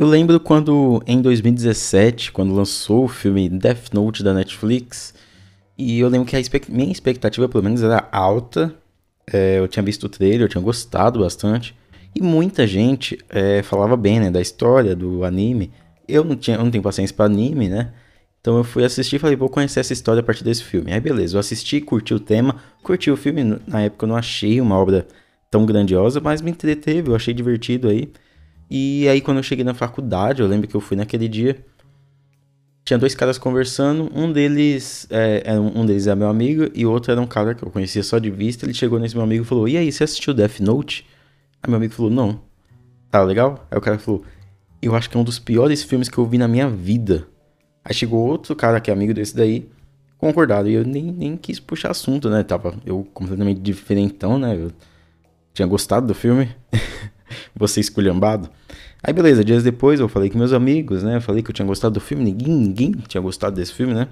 Eu lembro quando, em 2017, quando lançou o filme Death Note da Netflix, e eu lembro que a minha expectativa, pelo menos, era alta. É, eu tinha visto o trailer, eu tinha gostado bastante. E muita gente é, falava bem, né, da história, do anime. Eu não, tinha, eu não tenho paciência para anime, né? Então eu fui assistir e falei, vou conhecer essa história a partir desse filme. Aí beleza, eu assisti, curti o tema, curti o filme. Na época eu não achei uma obra tão grandiosa, mas me entreteve, eu achei divertido aí. E aí quando eu cheguei na faculdade, eu lembro que eu fui naquele dia, tinha dois caras conversando, um deles é, é um deles é meu amigo e o outro era um cara que eu conhecia só de vista. Ele chegou nesse meu amigo e falou: "E aí, você assistiu Death Note?" Aí meu amigo falou: "Não." Tá legal? Aí o cara falou: "Eu acho que é um dos piores filmes que eu vi na minha vida." Aí chegou outro cara que é amigo desse daí, concordado, e eu nem, nem quis puxar assunto, né? Tava eu completamente diferentão, né? Eu tinha gostado do filme. Você esculhambado. Aí beleza, dias depois eu falei com meus amigos, né? Eu falei que eu tinha gostado do filme, ninguém, ninguém tinha gostado desse filme, né?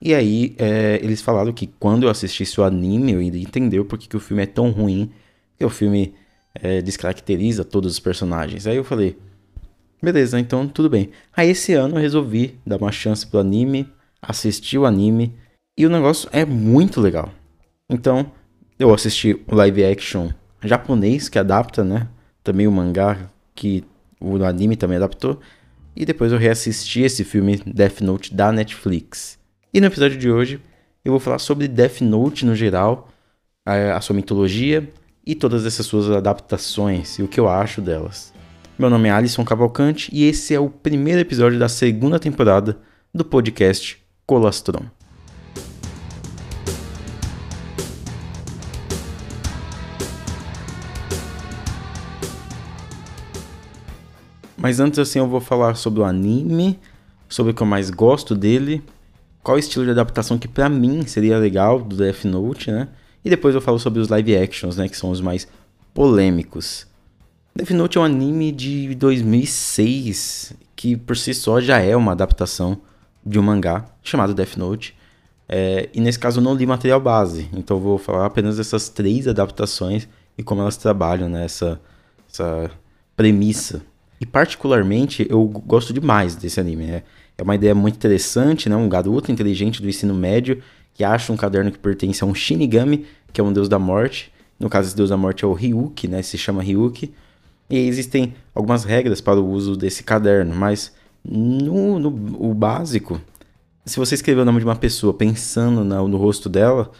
E aí é, eles falaram que quando eu assistisse o anime eu iria entender porque que o filme é tão ruim, que o filme é, descaracteriza todos os personagens. Aí eu falei, beleza, então tudo bem. Aí esse ano eu resolvi dar uma chance pro anime, assistir o anime, e o negócio é muito legal. Então, eu assisti o live action japonês que adapta, né? Também o mangá que o anime também adaptou. E depois eu reassisti esse filme Death Note da Netflix. E no episódio de hoje eu vou falar sobre Death Note no geral, a, a sua mitologia e todas essas suas adaptações e o que eu acho delas. Meu nome é Alisson Cavalcante e esse é o primeiro episódio da segunda temporada do podcast Colastron. Mas antes assim eu vou falar sobre o anime, sobre o que eu mais gosto dele, qual estilo de adaptação que para mim seria legal do Death Note, né? E depois eu falo sobre os live actions, né, que são os mais polêmicos. Death Note é um anime de 2006 que por si só já é uma adaptação de um mangá chamado Death Note. É, e nesse caso eu não li material base, então eu vou falar apenas dessas três adaptações e como elas trabalham nessa né, essa premissa e particularmente eu gosto demais desse anime. Né? É uma ideia muito interessante, né? Um garoto inteligente do ensino médio que acha um caderno que pertence a um Shinigami, que é um deus da morte. No caso, esse deus da morte é o Ryuki, né? Se chama Ryuki. E existem algumas regras para o uso desse caderno, mas no, no o básico, se você escrever o nome de uma pessoa pensando no, no rosto dela,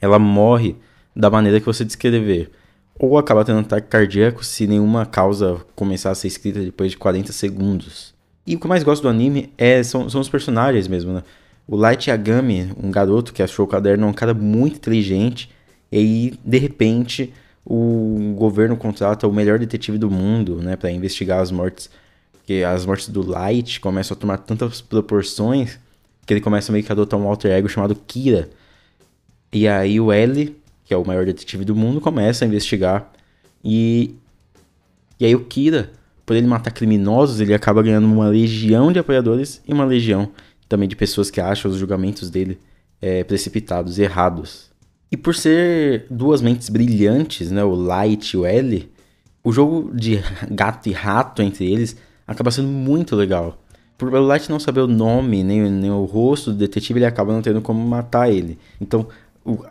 ela morre da maneira que você descrever ou acaba tendo ataque cardíaco se nenhuma causa começar a ser escrita depois de 40 segundos. E o que eu mais gosto do anime é, são, são os personagens mesmo, né? O Light Yagami, um garoto que achou o caderno, um cara muito inteligente. E aí, de repente, o governo contrata o melhor detetive do mundo, né, para investigar as mortes. Porque as mortes do Light começam a tomar tantas proporções que ele começa meio que a adotar um alter ego chamado Kira. E aí o L que é o maior detetive do mundo, começa a investigar. E, e aí o Kira, por ele matar criminosos, ele acaba ganhando uma legião de apoiadores e uma legião também de pessoas que acham os julgamentos dele é, precipitados, errados. E por ser duas mentes brilhantes, né, o Light e o L, o jogo de gato e rato entre eles acaba sendo muito legal. Por o Light não saber o nome nem, nem o rosto do detetive, ele acaba não tendo como matar ele. Então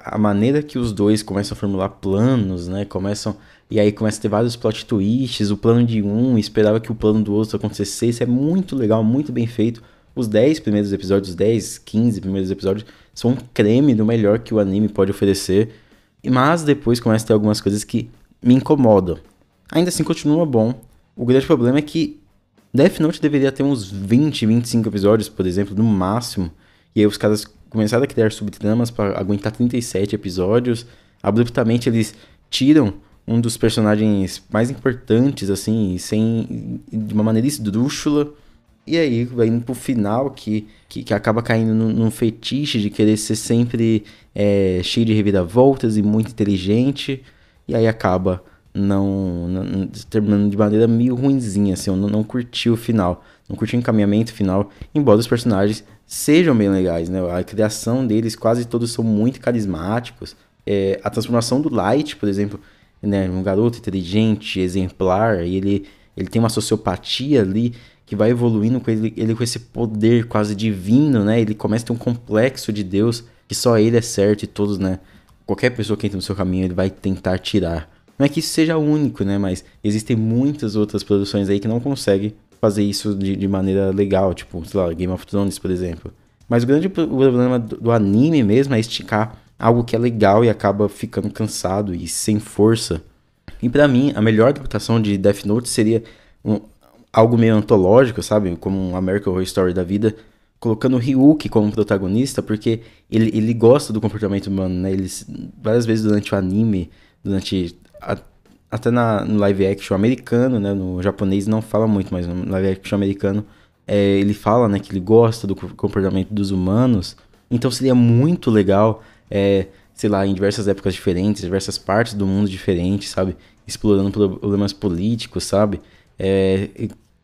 a maneira que os dois começam a formular planos, né? Começam. E aí começa a ter vários plot twists. O plano de um esperava que o plano do outro acontecesse. Isso é muito legal, muito bem feito. Os 10 primeiros episódios, 10, 15 primeiros episódios, são um creme do melhor que o anime pode oferecer. Mas depois começa a ter algumas coisas que me incomodam. Ainda assim, continua bom. O grande problema é que Death Note deveria ter uns 20, 25 episódios, por exemplo, no máximo. E aí os caras começaram a criar subtramas para aguentar 37 episódios. Abruptamente eles tiram um dos personagens mais importantes, assim, sem de uma maneira esdrúxula. E aí vai indo pro final que, que, que acaba caindo num, num, fetiche de querer ser sempre é, cheio de reviravoltas e muito inteligente. E aí acaba não, não, terminando de maneira meio ruinzinha, assim, eu não, não curti o final, não curti o encaminhamento final, embora os personagens sejam bem legais, né? A criação deles, quase todos são muito carismáticos. É, a transformação do Light, por exemplo, né? Um garoto inteligente, exemplar, e ele, ele tem uma sociopatia ali que vai evoluindo com ele, ele com esse poder quase divino, né? Ele começa a ter um complexo de Deus que só ele é certo e todos, né? Qualquer pessoa que entra no seu caminho, ele vai tentar tirar. Não é que isso seja único, né? Mas existem muitas outras produções aí que não conseguem fazer isso de, de maneira legal, tipo, sei lá, Game of Thrones, por exemplo. Mas o grande problema do, do anime mesmo é esticar algo que é legal e acaba ficando cansado e sem força. E para mim, a melhor adaptação de Death Note seria um, algo meio antológico, sabe? Como um American Horror Story da vida, colocando o Ryuki como protagonista, porque ele, ele gosta do comportamento humano, né? Ele, várias vezes durante o anime, durante a, até na, no live action americano, né? No japonês não fala muito, mas no live action americano é, ele fala, né? Que ele gosta do comportamento dos humanos. Então seria muito legal, é, sei lá, em diversas épocas diferentes, diversas partes do mundo diferentes, sabe? Explorando problemas políticos, sabe? É,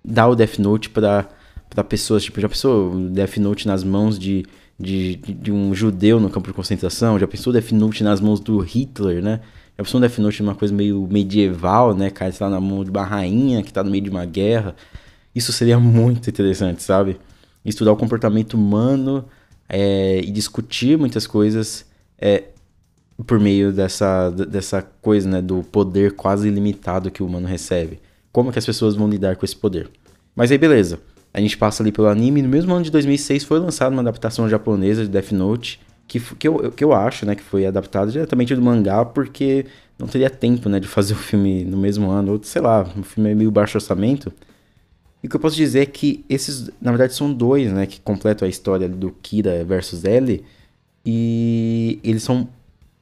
dar o Death Note para para pessoas, tipo, já pensou Death Note nas mãos de, de, de, um judeu no campo de concentração? Já pensou Death Note nas mãos do Hitler, né? Já pensou Death Note numa coisa meio medieval, né? Cara, está na mão de uma rainha que está no meio de uma guerra. Isso seria muito interessante, sabe? Estudar o comportamento humano é, e discutir muitas coisas é, por meio dessa, dessa coisa, né? Do poder quase ilimitado que o humano recebe. Como que as pessoas vão lidar com esse poder? Mas aí, beleza. A gente passa ali pelo anime. No mesmo ano de 2006 foi lançada uma adaptação japonesa de Death Note, que, que, eu, que eu acho, né, que foi adaptada diretamente do mangá, porque não teria tempo, né, de fazer o filme no mesmo ano, ou sei lá, um filme é meio baixo orçamento. E o que eu posso dizer é que esses, na verdade, são dois, né, que completam a história do Kira versus L, e eles são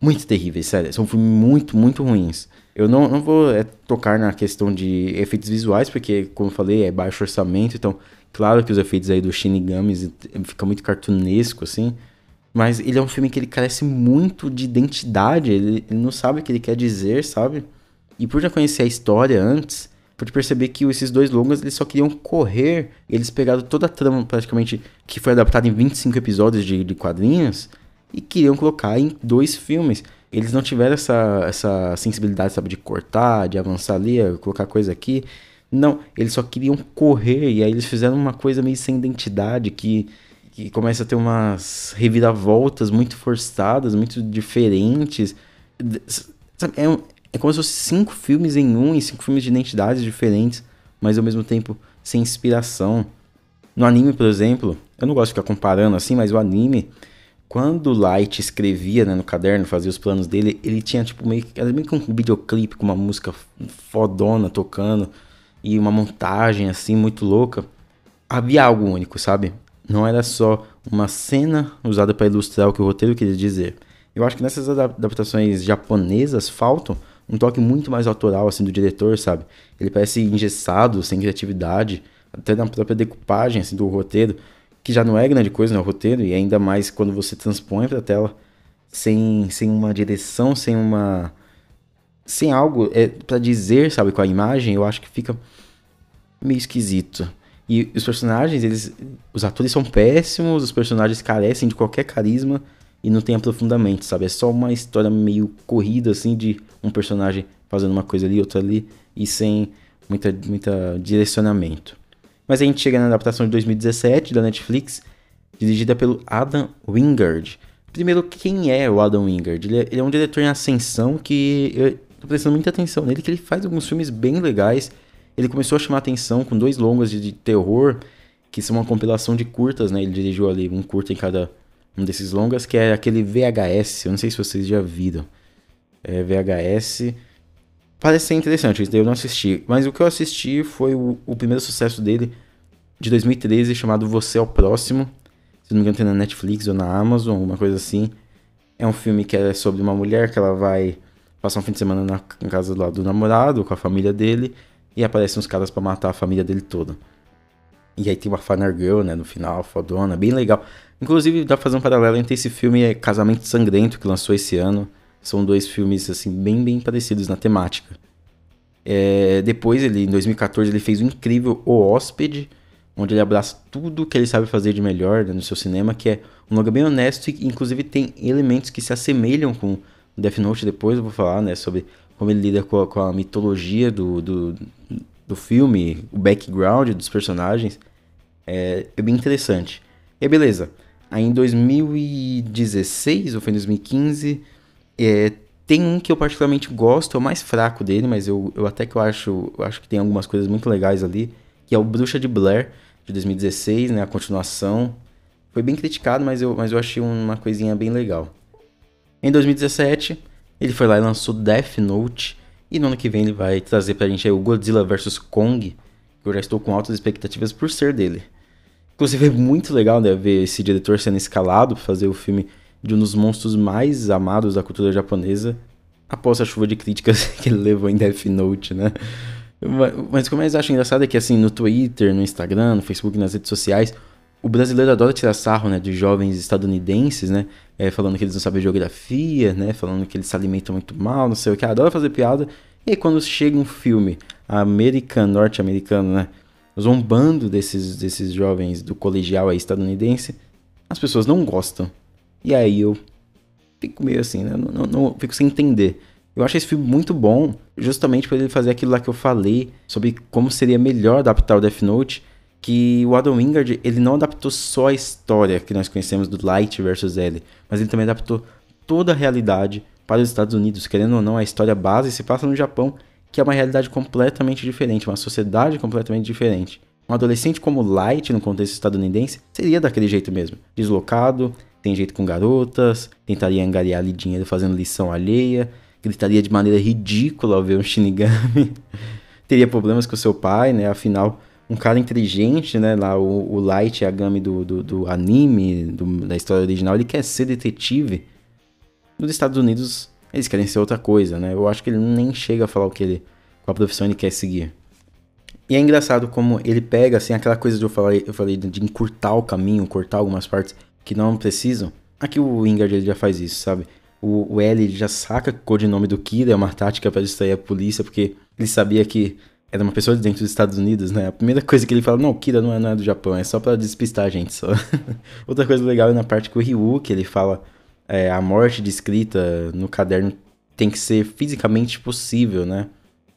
muito terríveis, sério, são filmes muito, muito ruins. Eu não, não vou é, tocar na questão de efeitos visuais, porque, como eu falei, é baixo orçamento, então Claro que os efeitos aí do Shinigamis fica muito cartunesco, assim. Mas ele é um filme que ele carece muito de identidade. Ele, ele não sabe o que ele quer dizer, sabe? E por já conhecer a história antes, pode perceber que esses dois longas eles só queriam correr. Eles pegaram toda a trama, praticamente, que foi adaptada em 25 episódios de, de quadrinhos, e queriam colocar em dois filmes. Eles não tiveram essa, essa sensibilidade, sabe, de cortar, de avançar ali, colocar coisa aqui. Não, eles só queriam correr e aí eles fizeram uma coisa meio sem identidade que, que começa a ter umas reviravoltas muito forçadas, muito diferentes. É, é como se fosse cinco filmes em um e cinco filmes de identidades diferentes, mas ao mesmo tempo sem inspiração. No anime, por exemplo, eu não gosto de ficar comparando assim, mas o anime, quando o Light escrevia né, no caderno, fazia os planos dele, ele tinha tipo meio, era meio que um videoclipe com uma música fodona tocando e uma montagem assim muito louca, havia algo único, sabe? Não era só uma cena usada para ilustrar o que o roteiro queria dizer. Eu acho que nessas adaptações japonesas faltam um toque muito mais autoral assim do diretor, sabe? Ele parece engessado, sem criatividade, até na própria decupagem assim do roteiro, que já não é grande coisa né, roteiro e ainda mais quando você transpõe para tela sem sem uma direção, sem uma sem algo é, para dizer, sabe, com a imagem, eu acho que fica meio esquisito. E os personagens, eles, os atores são péssimos, os personagens carecem de qualquer carisma e não tem aprofundamento, sabe? É só uma história meio corrida, assim, de um personagem fazendo uma coisa ali, outra ali, e sem muita, muita direcionamento. Mas a gente chega na adaptação de 2017 da Netflix, dirigida pelo Adam Wingard. Primeiro, quem é o Adam Wingard? Ele é, ele é um diretor em ascensão que tô prestando muita atenção nele, que ele faz alguns filmes bem legais. Ele começou a chamar atenção com dois longas de, de terror, que são uma compilação de curtas, né? Ele dirigiu ali um curta em cada um desses longas, que é aquele VHS. Eu não sei se vocês já viram. É VHS. Parece ser interessante, eu não assisti. Mas o que eu assisti foi o, o primeiro sucesso dele, de 2013, chamado Você é o Próximo. Se não me engano, tem na Netflix ou na Amazon, alguma coisa assim. É um filme que é sobre uma mulher que ela vai passar um fim de semana na, na casa do, do namorado, com a família dele, e aparecem uns caras para matar a família dele toda. E aí tem uma Final Girl, né, no final, fodona, bem legal. Inclusive, dá pra fazer um paralelo entre esse filme e Casamento Sangrento, que lançou esse ano. São dois filmes, assim, bem, bem parecidos na temática. É, depois, ele, em 2014, ele fez o incrível O Hóspede, onde ele abraça tudo que ele sabe fazer de melhor né, no seu cinema, que é um longa bem honesto e, inclusive, tem elementos que se assemelham com Death Note depois eu vou falar, né, sobre como ele lida com a, com a mitologia do, do, do filme, o background dos personagens, é, é bem interessante. E beleza, aí em 2016, ou foi em 2015, é, tem um que eu particularmente gosto, é o mais fraco dele, mas eu, eu até que eu acho, eu acho que tem algumas coisas muito legais ali, que é o Bruxa de Blair, de 2016, né, a continuação. Foi bem criticado, mas eu, mas eu achei uma coisinha bem legal. Em 2017, ele foi lá e lançou Death Note, e no ano que vem ele vai trazer pra gente aí o Godzilla vs Kong, que eu já estou com altas expectativas por ser dele. Inclusive é muito legal né, ver esse diretor sendo escalado para fazer o filme de um dos monstros mais amados da cultura japonesa, após a chuva de críticas que ele levou em Death Note, né? Mas o que eu mais acho engraçado é que, assim, no Twitter, no Instagram, no Facebook, nas redes sociais, o brasileiro adora tirar sarro, né, de jovens estadunidenses, né, é, falando que eles não sabem geografia, né, falando que eles se alimentam muito mal, não sei o que, adora fazer piada. E aí, quando chega um filme americano, norte-americano, né, zombando desses, desses jovens do colegial aí estadunidense, as pessoas não gostam. E aí eu fico meio assim, né? Não, não, não, fico sem entender. Eu acho esse filme muito bom, justamente por ele fazer aquilo lá que eu falei sobre como seria melhor adaptar o Death Note, que o Adam Wingard, ele não adaptou só a história que nós conhecemos do Light versus L, mas ele também adaptou toda a realidade para os Estados Unidos. Querendo ou não, a história base se passa no Japão, que é uma realidade completamente diferente, uma sociedade completamente diferente. Um adolescente como Light, no contexto estadunidense, seria daquele jeito mesmo. Deslocado, tem jeito com garotas, tentaria angariar ali dinheiro fazendo lição alheia, gritaria de maneira ridícula ao ver um Shinigami, teria problemas com seu pai, né? Afinal, um cara inteligente, né? Lá o, o Light Yagami do, do, do anime, do, da história original, ele quer ser detetive. Nos Estados Unidos, eles querem ser outra coisa, né? Eu acho que ele nem chega a falar o que ele, qual a profissão ele quer seguir. E é engraçado como ele pega, assim, aquela coisa que eu falei, eu falei de encurtar o caminho, cortar algumas partes que não precisam. Aqui o Wingard ele já faz isso, sabe? O, o L já saca o codinome do Kira, é uma tática para distrair a polícia, porque ele sabia que era uma pessoa de dentro dos Estados Unidos, né? A primeira coisa que ele fala, não, o Kira não é, não é do Japão, é só para despistar a gente só. Outra coisa legal é na parte que o Ryu, que ele fala é, a morte descrita no caderno tem que ser fisicamente possível, né?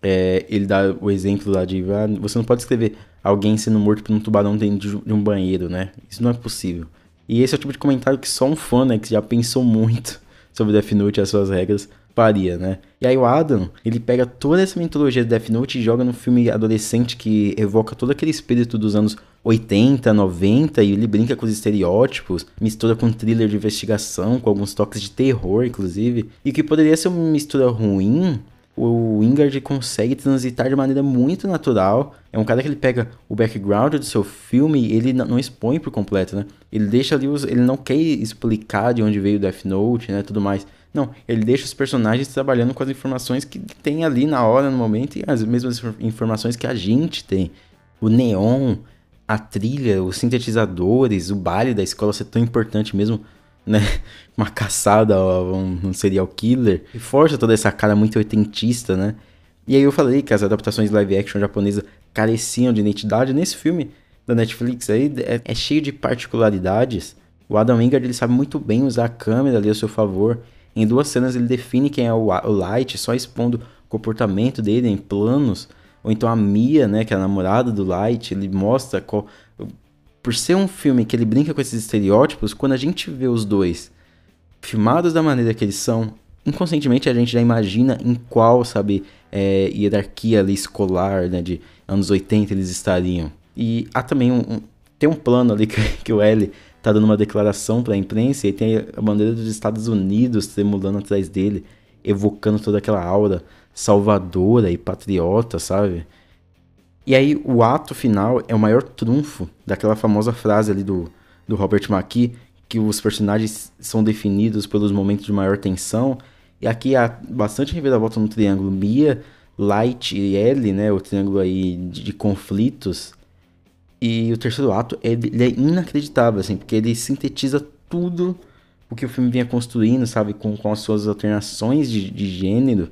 É, ele dá o exemplo lá de, ah, você não pode escrever alguém sendo morto por um tubarão dentro de um banheiro, né? Isso não é possível. E esse é o tipo de comentário que só um fã, né, que já pensou muito sobre Death Note e as suas regras, faria, né? E aí o Adam, ele pega toda essa mitologia de Death Note e joga no filme adolescente que evoca todo aquele espírito dos anos 80, 90 e ele brinca com os estereótipos, mistura com thriller de investigação, com alguns toques de terror, inclusive. E que poderia ser uma mistura ruim, o Wingard consegue transitar de maneira muito natural. É um cara que ele pega o background do seu filme e ele não expõe por completo, né? Ele deixa ali os, ele não quer explicar de onde veio o Death Note, né, tudo mais. Não, ele deixa os personagens trabalhando com as informações que tem ali na hora, no momento, e as mesmas informações que a gente tem. O neon, a trilha, os sintetizadores, o baile da escola ser tão importante mesmo né? Uma caçada um, um serial killer. E força toda essa cara muito oitentista, né? E aí eu falei que as adaptações live action japonesa careciam de identidade. Nesse filme da Netflix aí é, é cheio de particularidades. O Adam Wingard ele sabe muito bem usar a câmera ali a seu favor. Em duas cenas ele define quem é o, Light, só expondo o comportamento dele em planos. Ou então a Mia, né, que é a namorada do Light, ele mostra qual, por ser um filme que ele brinca com esses estereótipos, quando a gente vê os dois filmados da maneira que eles são, inconscientemente a gente já imagina em qual, sabe, é, hierarquia ali escolar, né, de anos 80 eles estariam. E há também um, um tem um plano ali que, que o L tá dando uma declaração para a imprensa e tem a bandeira dos Estados Unidos tremulando atrás dele, evocando toda aquela aura salvadora e patriota, sabe? E aí o ato final é o maior trunfo daquela famosa frase ali do, do Robert McKee, que os personagens são definidos pelos momentos de maior tensão. E aqui há bastante reviravolta no triângulo Mia, Light e L, né? O triângulo aí de, de conflitos. E o terceiro ato ele, ele é inacreditável, assim, porque ele sintetiza tudo o que o filme vinha construindo, sabe? Com, com as suas alternações de, de gênero.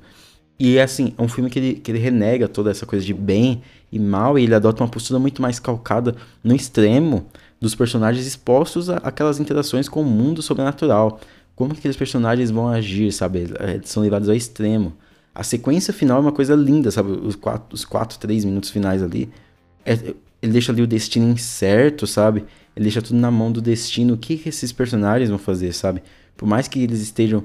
E é assim, é um filme que ele, que ele renega toda essa coisa de bem e mal, e ele adota uma postura muito mais calcada no extremo dos personagens expostos àquelas interações com o mundo sobrenatural. Como que aqueles personagens vão agir, sabe? Eles são levados ao extremo. A sequência final é uma coisa linda, sabe? Os quatro, os quatro três minutos finais ali. É, ele deixa ali o destino incerto, sabe? Ele deixa tudo na mão do destino. O que, que esses personagens vão fazer, sabe? Por mais que eles estejam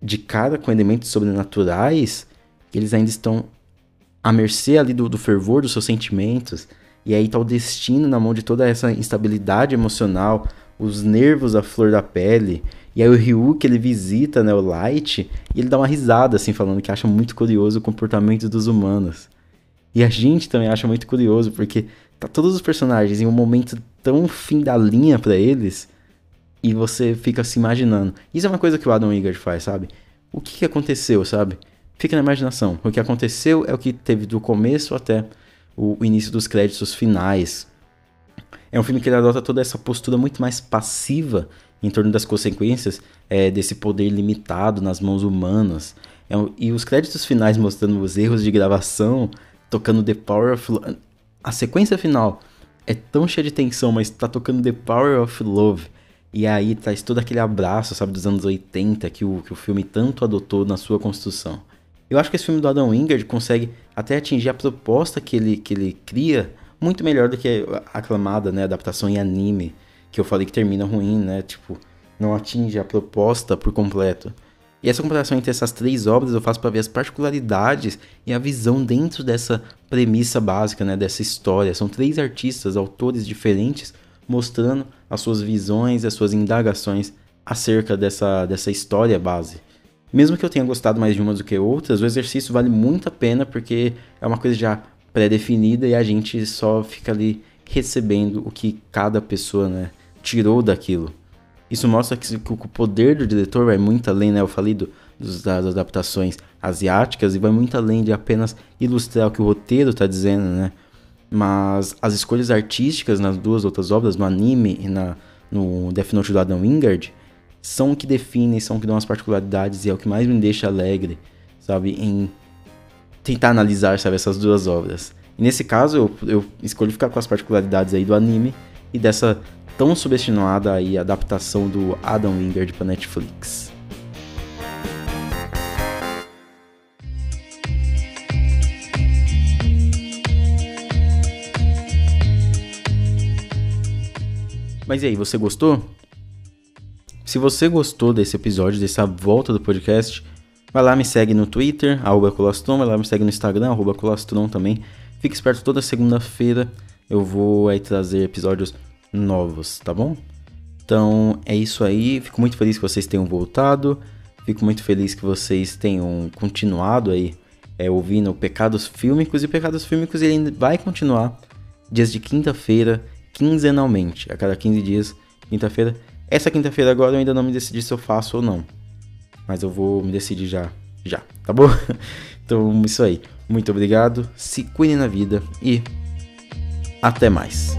de cara com elementos sobrenaturais, eles ainda estão à mercê ali do, do fervor dos seus sentimentos. E aí tá o destino na mão de toda essa instabilidade emocional, os nervos à flor da pele. E aí o Ryu, que ele visita, né, o Light, e ele dá uma risada, assim, falando que acha muito curioso o comportamento dos humanos. E a gente também acha muito curioso, porque tá todos os personagens em um momento tão fim da linha para eles, e você fica se imaginando. Isso é uma coisa que o Adam Wingard faz, sabe? O que, que aconteceu, sabe? Fica na imaginação. O que aconteceu é o que teve do começo até o, início dos créditos finais. É um filme que ele adota toda essa postura muito mais passiva em torno das consequências é, desse poder limitado nas mãos humanas. É, e os créditos finais mostrando os erros de gravação, tocando The Power of Love. A sequência final é tão cheia de tensão, mas tá tocando The Power of Love. E aí traz todo aquele abraço, sabe, dos anos 80 que o, que o filme tanto adotou na sua construção. Eu acho que esse filme do Adam Wingard consegue até atingir a proposta que ele, que ele cria muito melhor do que a aclamada, né, adaptação em anime, que eu falei que termina ruim, né, tipo, não atinge a proposta por completo. E essa comparação entre essas três obras eu faço para ver as particularidades e a visão dentro dessa premissa básica, né, dessa história. São três artistas, autores diferentes, mostrando as suas visões, as suas indagações acerca dessa, dessa história base. Mesmo que eu tenha gostado mais de umas do que outras, o exercício vale muito a pena porque é uma coisa já pré-definida e a gente só fica ali recebendo o que cada pessoa né, tirou daquilo. Isso mostra que, que, o poder do diretor vai muito além, né? Eu falei do, dos, das adaptações asiáticas e vai muito além de apenas ilustrar o que o roteiro está dizendo, né? Mas as escolhas artísticas nas duas outras obras, no anime e na, no Death Note do Adam Wingard, são o que definem, são o que dão as particularidades e é o que mais me deixa alegre, sabe, em tentar analisar, sabe, essas duas obras. E nesse caso, eu, eu escolhi ficar com as particularidades aí do anime e dessa tão subestimada aí adaptação do Adam Wingard para Netflix. Mas e aí, você gostou? Se você gostou desse episódio, dessa volta do podcast, vai lá, me segue no Twitter, arroba Colastron, vai lá, me segue no Instagram, arroba Colastron também. Fique esperto, toda segunda-feira eu vou aí trazer episódios novos, tá bom? Então é isso aí, fico muito feliz que vocês tenham voltado, fico muito feliz que vocês tenham continuado aí é, ouvindo Pecados Fílmicos, e Pecados Fílmicos ele vai continuar dias de quinta-feira, quinzenalmente, a cada 15 dias, quinta-feira essa quinta-feira agora eu ainda não me decidi se eu faço ou não. Mas eu vou me decidir já, já, tá bom? Então, isso aí. Muito obrigado, se cuidem na vida e até mais.